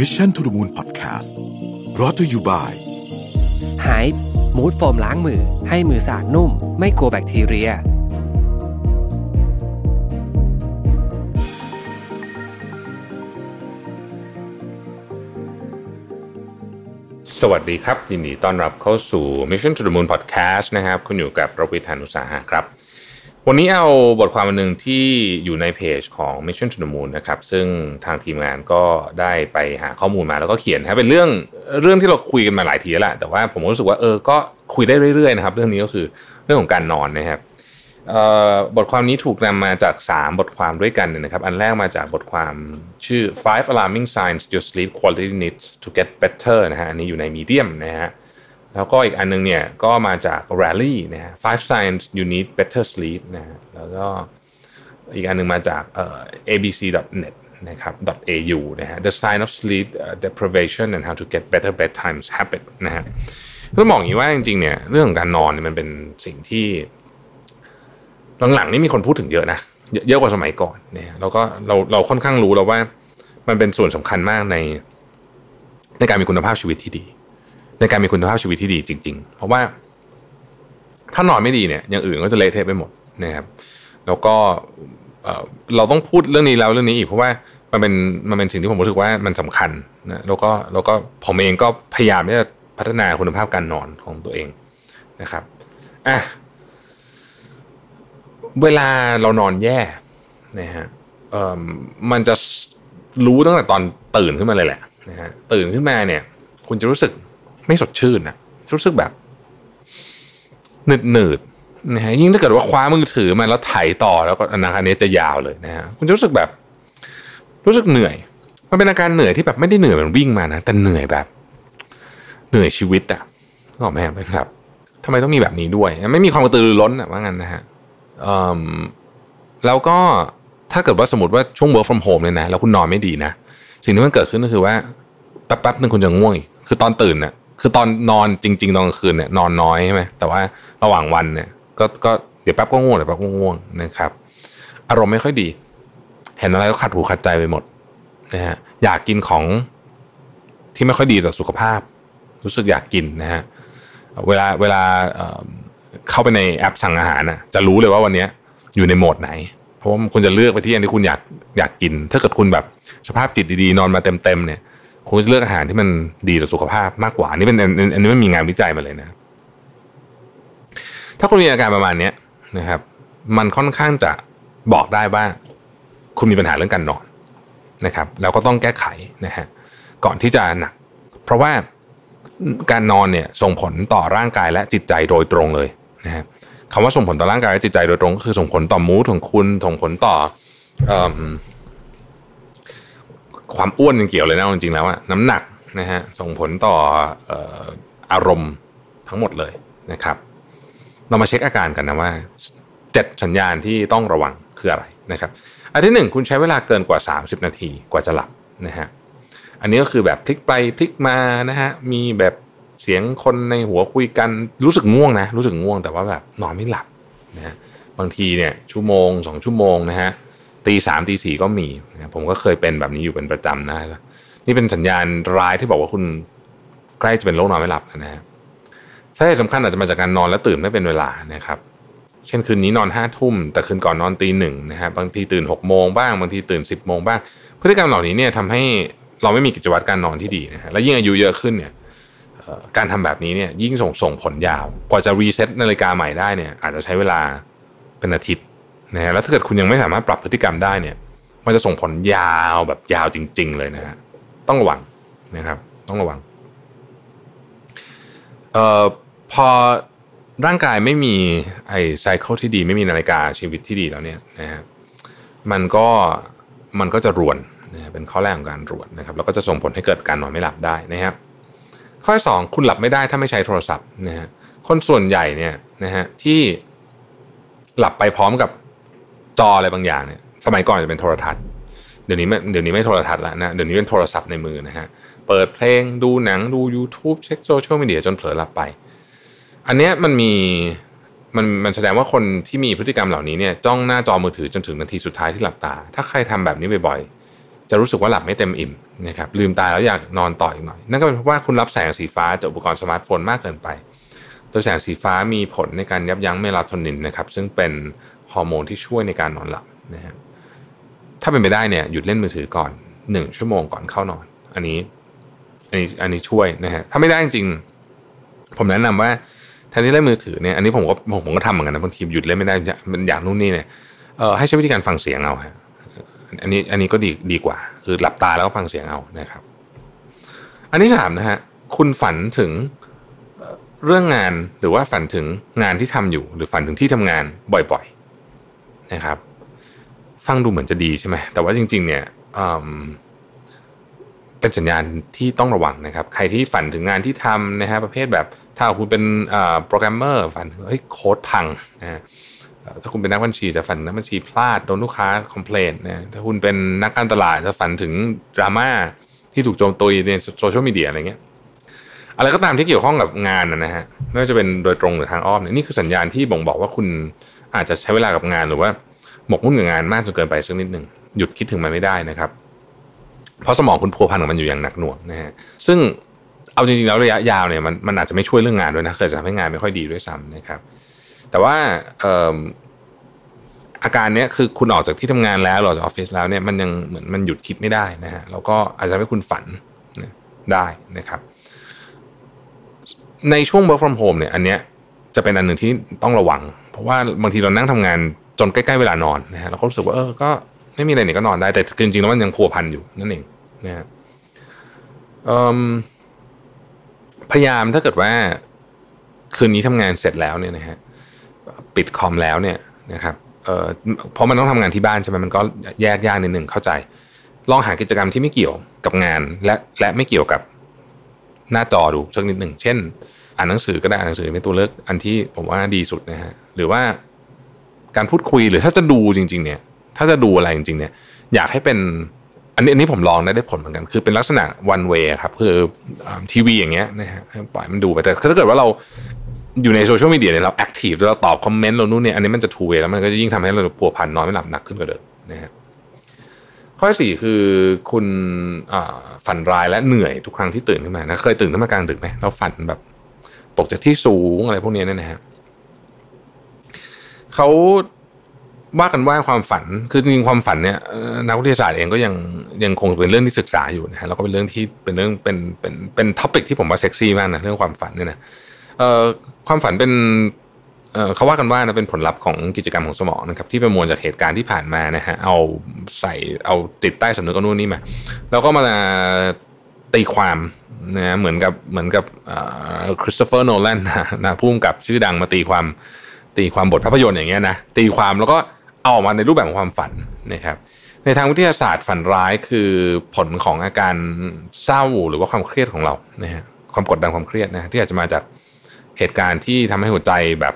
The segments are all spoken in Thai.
Mission to the Moon Podcast รอ t ธออยู่บ่ายหายมูดโฟมล้างมือ ให้มือสะอาดนุ่ม ไม่กลัวแบคทีเรีย สวัสดีครับ ยินดีต้อนรับเข้าสู่ Mission to the Moon Podcast นะครับ คุณอยู่กับประวิทยานุสาหะครับ วันนี้เอาบทความหนึ่งที่อยู่ในเพจของ Mission to the Moon นะครับซึ่งทางทีมงานก็ได้ไปหาข้อมูลมาแล้วก็เขียนนะเป็นเรื่องเรื่องที่เราคุยกันมาหลายทีแล้วแหละแต่ว่าผมรู้สึกว่าเออก็คุยได้เรื่อยๆนะครับ เรื่องนี้ก็คือเรื่องของการนอนนะครับบทความนี้ถูกนำมาจาก 3 บทความด้วยกันนะครับ อันแรกมาจากบทความชื่อ five alarming signs your sleep quality needs to get better นะฮะอันนี้อยู่ใน Medium นะฮะ แล้วก็อีกอันนึงเนี่ยก็มาจาก Rally นะฮะ five signs you need better sleep นะฮะแล้วก็อีกอันนึงมาจาก abc.net นะครับ .au นะฮะ the sign of sleep deprivation and how to get better bedtime habit นะฮะต้องบอกอย่างนี้ว่าจริงๆเนี่ยเรื่องของการนอนเนี่ยมันเป็นสิ่งที่ หลังๆนี่มีคนพูดถึงเยอะนะเยอะเยอะกว่าสมัยก่อนเนี่ยแล้วก็เราเราค่อนข้างรู้แล้วว่า มันเป็นส่วนสำคัญมากในในการมีคุณภาพชีวิตที่ดี ในการมีคุณภาพชีวิตที่ดีจริง ๆ เพราะว่า ถ้านอนไม่ดีเนี่ยอย่างอื่นก็จะเละเทะไปหมดนะครับ แล้วก็เราต้องพูดเรื่องนี้แล้วเรื่องนี้อีกเพราะว่ามันเป็นมันเป็นสิ่งที่ผมรู้สึกว่ามันสำคัญนะแล้วก็แล้วก็ผมเองก็พยายามที่จะพัฒนาคุณภาพการนอนของตัวเองนะครับอะเวลาเรานอนแย่นะฮะเอ่อมันจะรู้ตั้งแต่ตอนตื่นขึ้นมาเลยแหละนะฮะตื่นขึ้นมาเนี่ย คุณจะรู้สึก ไม่สดชื่นนะรู้สึกแบบหนืดหนืดนะฮะยิ่งถ้าเกิดว่าคว้ามือถือมาแล้วไถต่อแล้วก็อนาคตนี้จะยาวเลยนะฮะคุณจะรู้สึกแบบ รู้สึกเหนื่อย มันเป็นอาการเหนื่อยที่แบบไม่ได้เหนื่อยเหมือนวิ่งมานะแต่เหนื่อยแบบ เหนื่อยชีวิตอะนึกออกไหมครับทำไมต้องมีแบบนี้ด้วย ไม่มีความกระตือรือร้นอะว่างั้นนะฮะแล้วก็ถ้าเกิดว่าสมมติว่าช่วง work from home เนี่ยนะแล้วคุณนอนไม่ดีนะ สิ่งที่มันเกิดขึ้นก็คือว่าแป๊บๆหนึ่งคุณจะง่วงอีกคือตอนตื่นน่ะ คือตอนนอนจริง ๆ ตอนกลางคืนเนี่ยนอนน้อยใช่ไหมแต่ว่าระหว่างวันเนี่ยก็ก็เดี๋ยวแป๊บก็ง่วงเดี๋ยวแป๊บก็ง่วงนะครับ อารมณ์ไม่ค่อยดี เห็นอะไรก็ขัดหูขัดใจไปหมดนะฮะอยากกินของที่ไม่ค่อยดีต่อสุขภาพ รู้สึกอยากกินนะฮะเวลาเวลาเข้าไปในแอปสั่งอาหารน่ะจะรู้เลยว่าวันนี้อยู่ในโหมดไหน เพราะว่าคุณจะเลือกไปที่อันที่คุณอยากอยากกิน ถ้าเกิดคุณแบบสภาพจิตดีๆ นอนมาเต็มๆเนี่ย คุณจะเลือกอาหารที่มันดีต่อสุขภาพมากกว่านนี้เป็นอันนี้ไม่มีงานวิจัยมาเลยนะ ถ้าคุณมีอาการประมาณเนี้ยนะครับ มันค่อนข้างจะบอกได้ว่า คุณมีปัญหาเรื่องการนอนนะครับแล้วก็ต้องแก้ไขนะฮะก่อนที่จะหนัก เพราะว่าการนอนเนี่ยส่งผลต่อร่างกายและจิตใจโดยตรงเลยนะฮะคำว่าส่งผลต่อร่างกายและจิตใจโดยตรงก็คือส่งผลต่อมูทของคุณส่งผลต่อเอิ่ม ความอ้วนยังเกี่ยวเลยนะจริงๆแล้วอะน้ำหนักนะฮะส่งผลต่อออารมณ์ทั้งหมดเลยนะครับ เรามาเช็คอาการกันนะว่าเจ็ดสัญญาณที่ต้องระวังคืออะไรนะครับ อันที่หนึ่งคุณใช้เวลาเกินกว่า 30 นาทีกว่าจะหลับนะฮะอันนี้ก็คือแบบพลิกไปพลิกมานะฮะมีแบบเสียงคนในหัวคุยกันรู้สึกง่วงนะ รู้สึกง่วงแต่ว่าแบบนอนไม่หลับนะฮะบางทีเนี่ยชั่วโมงสองชั่วโมงนะฮะ ตีสามตีสี่ก็มีผมก็เคยเป็นแบบนี้อยู่เป็นประจำนะนี่เป็นสัญญาณร้ายที่บอกว่าคุณใกล้จะเป็นโรคนอนไม่หลับนะฮะสาเหตุสำคัญอาจจะมาจากการนอนและตื่นไม่เป็นเวลานะครับ เช่นคืนนี้นอนห้าทุ่มแต่คืนก่อนนอนตีหนึ่งนะฮะบางทีตื่นหกโมงบ้างบางทีตื่นสิบโมงบ้าง พฤติกรรมเหล่านี้เนี่ยทำให้เราไม่มีกิจวัตรการนอนที่ดีนะฮะแล้วยิ่งอายุเยอะขึ้นเนี่ยการทำแบบนี้เนี่ยยิ่งส่งส่งผลยาว กว่าจะ reset นาฬิกาใหม่ได้เนี่ยอาจจะใช้เวลาเป็นอาทิตย์ นะฮะแล้วถ้าเกิดคุณยังไม่สามารถปรับพฤติกรรมได้เนี่ย มันจะส่งผลยาวแบบยาวจริง ๆ เลยนะฮะต้องระวังนะครับ ต้องระวังเอ่อพอร่างกายไม่มีไอ้ cycle ที่ดี ไม่มีนาฬิกาชีวิตที่ดีแล้วเนี่ยนะฮะมันก็มันก็จะรวนนะเป็นข้อแรกของการรวนนะครับแล้วก็จะส่งผลให้เกิดการนอนไม่หลับได้นะครับข้อสองคุณหลับไม่ได้ถ้าไม่ใช้โทรศัพท์นะฮะคนส่วนใหญ่เนี่ยนะฮะที่หลับไปพร้อมกับ จออะไรบางอย่างเนี่ยสมัยก่อนจะเป็นโทรทัศน์เดี๋ยวนี้ไม่เดี๋ยวนี้ไม่โทรทัศน์แล้วนะเดี๋ยวนี้เป็นโทรศัพท์ในมือนะฮะเปิดเพลงดูหนังดู YouTube เช็คโซเชียลมีเดียจนเผลอหลับไป อันเนี้ยมันมีมันมันแสดงว่าคนที่มีพฤติกรรมเหล่านี้เนี่ยจ้องหน้าจอมือถือจนถึงนาทีสุดท้ายที่หลับตา ถ้าใครทำแบบนี้บ่อยๆ จะรู้สึกว่าหลับไม่เต็มอิ่มนะครับลืมตาแล้วอยากนอนต่ออีกหน่อย นั่นก็เป็นเพราะว่าคุณรับแสงสีฟ้าจากอุปกรณ์สมาร์ทโฟนมากเกินไปโดยแสงสีฟ้ามีผลในการยับยั้งเมลาโทนินนะครับซึ่งเป็น ฮอร์โมนที่ช่วยในการนอนหลับนะฮะถ้าเป็นไปได้เนี่ยหยุดเล่นมือถือก่อนหนึ่งชั่วโมงก่อนเข้านอน อันนี้ อันนี้อันนี้ช่วยนะฮะถ้าไม่ได้จริงๆผมแนะนำว่าแทนที่เล่นมือถือเนี่ยอันนี้ผมก็ผมก็ทำเหมือนกันนะบางทีหยุดเล่นไม่ได้มันอยากนู่นนี่เนี่ยเอ่อให้ใช้วิธีการฟังเสียงเอาฮะอันนี้อันนี้ก็ดีดีกว่า คือหลับตาแล้วก็ฟังเสียงเอานะครับ อันที่สามนะฮะคุณฝันถึงเรื่องงานหรือว่าฝันถึงงานที่ทำอยู่ หรือฝันถึงที่ทำงานบ่อย นะครับ ฟังดูเหมือนจะดีใช่ไหมแต่ว่าจริง ๆ เนี่ยเป็นสัญญาณที่ต้องระวังนะครับ ใครที่ฝันถึงงานที่ทำนะฮะประเภทแบบถ้าคุณเป็นโปรแกรมเมอร์ฝันถึงเฮ้ยโค้ดพังนะถ้าคุณเป็นนักบัญชีจะฝันนักบัญชีพลาดโดนลูกค้าคอมเพลนนะถ้าคุณเป็นนักการตลาดจะฝันถึงดราม่าที่ถูกโจมตีในโซเชียลมีเดียอะไรเงี้ยอะไรก็ตามที่เกี่ยวข้องกับงานนะฮะไม่ว่าจะเป็นโดยตรงหรือทางอ้อมเนี่ยนี่คือสัญญาณที่บ่งบอกว่าคุณ อาจจะใช้เวลากับงานหรือว่า หมกมุ่นกับงานมากจนเกินไปสักนิดหนึ่งหยุดคิดถึงมันไม่ได้นะครับ เพราะสมองคุณพัวพันกับมันอยู่อย่างหนักหน่วงนะฮะซึ่งเอาจริงๆแล้วระยะยาวเนี่ยมันมันอาจจะไม่ช่วยเรื่องงานด้วยนะเกิดจะทำให้งานไม่ค่อยดีด้วยซ้ำนะครับ แต่ว่าอาการเนี้ยคือคุณออกจากที่ทำงานแล้วหรือจากออฟฟิศแล้วเนี่ยมันยังเหมือนมันหยุดคิดไม่ได้นะฮะแล้วก็อาจจะทำให้คุณฝันได้นะครับ ในช่วง work from home เนี่ย อันเนี้ยจะเป็นอันหนึ่งที่ต้องระวัง เพราะว่าบางทีเรานั่งทำงานจนใกล้ๆเวลานอนนะฮะเราก็รู้สึกว่าเออก็ไม่มีอะไรเนี่ยก็นอนได้แต่จริงๆแล้วมันยังพัวพันอยู่นั่นเองนะฮะพยายามถ้าเกิดว่าคืนนี้ทำงานเสร็จแล้วเนี่ยนะฮะปิดคอมแล้วเนี่ยนะครับเอ่อเพราะมันต้องทำงานที่บ้านใช่ไหมมันก็แยกยากนิดหนึ่งเข้าใจ ลองหากิจกรรมที่ไม่เกี่ยวกับงาน และและไม่เกี่ยวกับหน้าจอดูสักนิดหนึ่งเช่น อ่านหนังสือก็ได้อ่านหนังสือเป็นตัวเลือกอันที่ผมว่าดีสุดนะฮะหรือว่าการพูดคุยหรือถ้าจะดูจริง ๆ เนี่ย ถ้าจะดูอะไรจริง ๆ เนี่ย อยากให้เป็นอันนี้อันนี้ผมลองได้ได้ผลเหมือนกัน คือเป็นลักษณะ one way ครับคือทีวีอย่างเงี้ยนะฮะปล่อยมันดูไปแต่ถ้าเกิดว่าเราอยู่ในโซเชียลมีเดียเนี่ยเราแอคทีฟเราตอบคอมเมนต์เรานู่นเนี่ยอันนี้มันจะทูเวแล้วมันก็จะยิ่งทำให้เราปวดพันนอนไม่หลับหนักขึ้นกว่าเดิมนะฮะข้อสี่คือคุณฝันร้ายและเหนื่อยทุกครั้งที่ตื่นขึ้นมานะเคยตื่นขึ้นมากลางดึกไหมเราฝันแบบ ตกจากที่สูงอะไรพวกนี้เนี่ยนะฮะเขาว่ากันว่าความฝันคือจริงความฝันเนี่ยนักวิทยาศาสตร์เองก็ยังยังคงเป็นเรื่องที่ศึกษาอยู่นะฮะแล้วก็เป็นเรื่องที่เป็นเรื่องเป็นเป็นเป็น topic ที่ผมว่าเซ็กซี่มากนะเรื่องความฝันเนี่ยนะเอ่อความฝันเป็นเออเขาว่ากันว่านะเป็นผลลัพธ์ของกิจกรรมของสมองนะครับที่ประมวลจากเหตุการณ์ที่ผ่านมานะฮะเอาใส่เอาติดใต้สำนึกเอานู่นนี่มา แล้วก็มา ตีความนะเหมือนกับเหมือนกับคริสโตเฟอร์โนแลนนะนะผู้กำกับชื่อดังมาตีความตีความบทภาพยนตร์อย่างเงี้ยนะตีความแล้วก็เอาออกมาในรูปแบบของความฝันนะครับในทางวิทยาศาสตร์ฝันร้ายคือผลของอาการเศร้าหรือว่าความเครียดของเรานะฮะความกดดันความเครียดนะที่อาจจะมาจากเหตุการณ์ที่ทำให้หัวใจแบบ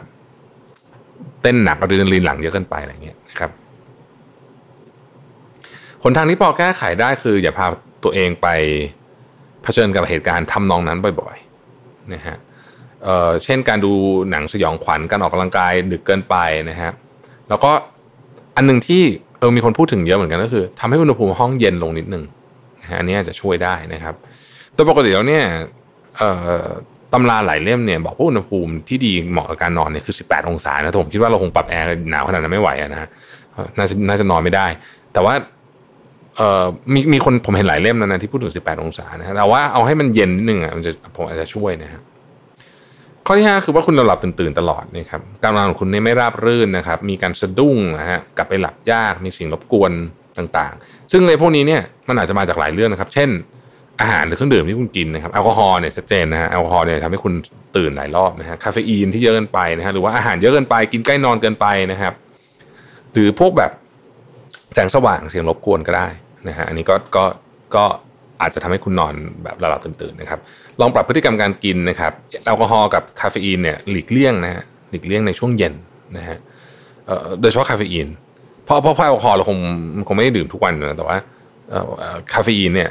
เต้นหนักอะดรีนาลีนหลังเยอะเกินไปอะไรเงี้ยนะครับหนทางที่พอแก้ไขได้คืออย่าพาตัวเองไป เผชิญกับเหตุการณ์ทำนองนั้นบ่อยๆนะฮะเเช่นการดูหนังสยองขวัญการออกกำลังกายดึกเกินไปนะฮะแล้วก็อันหนึ่งที่เออมีคนพูดถึงเยอะเหมือนกันก็คือทำให้อุณหภูมิห้องเย็นลงนิดนึงนะฮะอันนี้จะช่วยได้นะครับโดยปกติแล้วเนี่ยตำราหลายเล่มเนี่ยบอกว่าอุณหภูมิที่ดีเหมาะกับการนอนเนี่ยคือ 18 องศานะผมคิดว่าเราคงปรับแอร์หนาวขนาดนั้นไม่ไหวนะฮะน่าจะน่าจะนอนไม่ได้ แต่ว่า เอ่อมีมีคนผมเห็นหลายเล่มนะนะที่พูดถึง 18 องศานะฮะแต่ว่าเอาให้มันเย็นนิดนึงอะมันจะผมอาจจะช่วยนะฮะข้อที่ห้าคือว่าคุณหลับตื่นตลอดนะครับการนอนของคุณนี่ไม่ราบรื่นนะครับ มีการสะดุ้งนะฮะกลับไปหลับยากมีสิ่งรบกวนต่างๆ ซึ่งในพวกนี้เนี่ยมันอาจจะมาจากหลายเรื่องนะครับ เช่น อาหารหรือเครื่องดื่มที่คุณกินนะครับแอลกอฮอล์เนี่ยชัดเจนนะฮะแอลกอฮอล์เนี่ยทำให้คุณตื่นหลายรอบนะฮะคาเฟอีนที่เยอะเกินไปนะฮะหรือว่าอาหารเยอะเกินไปกินใกล้นอนเกินไปนะครับ หรือพวกแบบแสงสว่างเสียงรบกวนก็ได้ นะฮะอันนี้ก็ก็ก็อาจจะทำให้คุณนอนแบบหลับตื่นๆนะครับลองปรับพฤติกรรมการกินนะครับแอลกอฮอล์กับคาเฟอีนเนี่ยหลีกเลี่ยงนะฮะหลีกเลี่ยงในช่วงเย็นนะฮะโดยเฉพาะคาเฟอีนเพราะเพราะแอลกอฮอล์เราคงคงไม่ได้ดื่มทุกวันนะแต่ว่าคาเฟอีนเนี่ย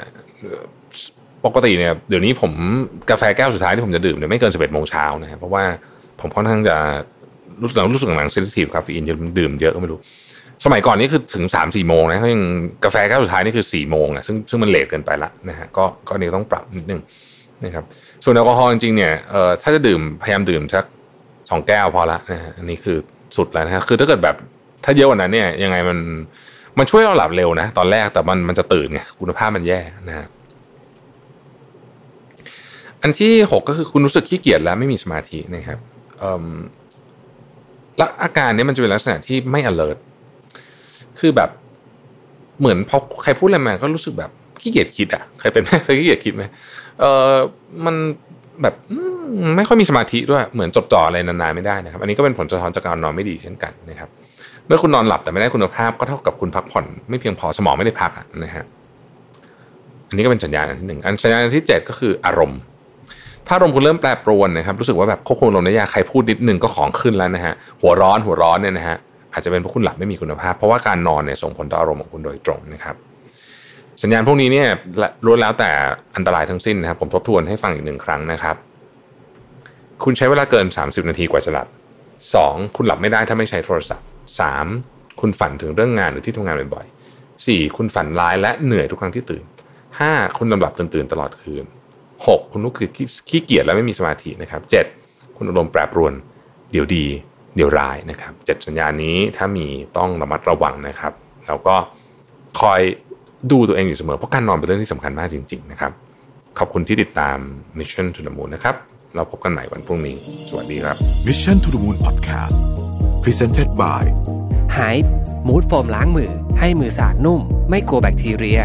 ปกติเนี่ยเดี๋ยวนี้ผมกาแฟแก้วสุดท้ายที่ผมจะดื่มเนี่ยไม่เกินสิบเอ็ดโมงเช้านะครับเพราะว่าผมค่อนข้างจะรู้สึกรู้สึกหลัง sensitive คาเฟอีนจะดื่มเยอะก็ไม่รู้ สมัยก่อนนี่คือถึงสามสี่โมงนะเขายังกาแฟแก้วสุดท้ายนี่คือสี่โมงอะซึ่งซึ่งมัน late เกินไปละนะฮะก็ก็นี่ต้องปรับนิดนึงนะครับส่วนแอลกอฮอล์จริงๆเนี่ยเอ่อถ้าจะดื่มพยายามดื่มสักสองแก้วพอละนะฮะอันนี้คือสุดแล้วนะฮะคือถ้าเกิดแบบถ้าเยอะกว่านั้นเนี่ยยังไงมันมันช่วยเราหลับเร็วนะ ตอนแรกแต่มันมันจะตื่นไงคุณภาพมันแย่นะฮะอันที่หกก็คือคุณรู้สึกขี้เกียจแล้วไม่มีสมาธินะครับเอ่อแล้วอาการนี้มันจะเป็นลักษณะที่ไม่ alert คือแบบ เหมือนพอใครพูดอะไรมาก็รู้สึกแบบขี้เกียจคิดอะใครเป็นไหมเคยขี้เกียจคิดไหมเออมันแบบไม่ค่อยมีสมาธิด้วยเหมือนจดจ่ออะไรนานๆไม่ได้นะครับ อันนี้ก็เป็นผลสะท้อนจากการนอนไม่ดีเช่นกันนะครับ เมื่อคุณนอนหลับแต่ไม่ได้คุณภาพก็เท่ากับคุณพักผ่อนไม่เพียงพอสมองไม่ได้พักอะนะฮะอันนี้ก็เป็นสัญญาณอันที่หนึ่งอันสัญญาณที่เจ็ดก็คืออารมณ์ ถ้าอารมณ์คุณเริ่มแปรปรวนนะครับรู้สึกว่าแบบควบคุมอารมณ์ได้ยากใครพูดนิดนึงก็ของขึ้นแล้วนะฮะหัวร้อนหัวร้อนเนี่ยนะฮะ อาจจะเป็นเพราะคุณหลับไม่มีคุณภาพ เพราะว่าการนอนเนี่ยส่งผลต่ออารมณ์ของคุณโดยตรงนะครับ สัญญาณพวกนี้เนี่ยล้วนแล้วแต่อันตรายทั้งสิ้นนะครับ ผมทบทวนให้ฟังอีกหนึ่งครั้งนะครับ คุณใช้เวลาเกิน 30 นาทีกว่าจะหลับ 2. คุณหลับไม่ได้ถ้าไม่ใช้โทรศัพท์ 3. คุณฝันถึงเรื่องงานหรือที่ทำงานบ่อยๆ 4. คุณฝันร้ายและเหนื่อยทุกครั้งที่ตื่น 5. คุณนอนหลับตื่นตลอดคืน 6. คุณลุกคือขี้เกียจและไม่มีสมาธินะครับ 7. คุณอารมณ์แปรปรวน เดี๋ยวดี เดี๋ยวร้ายนะครับเจ็ดสัญญาณนี้ถ้ามีต้องระมัดระวังนะครับ แล้วก็คอยดูตัวเองอยู่เสมอ เพราะการนอนเป็นเรื่องที่สำคัญมากจริง ๆ นะครับ ขอบคุณที่ติดตาม Mission to the Moon นะครับ เราพบกันใหม่วันพรุ่งนี้ สวัสดีครับ Mission to the Moon Podcast Presented by ไฮมูดโฟมล้างมือ ให้มือสะอาดนุ่ม ไม่กลัวแบคทีเรีย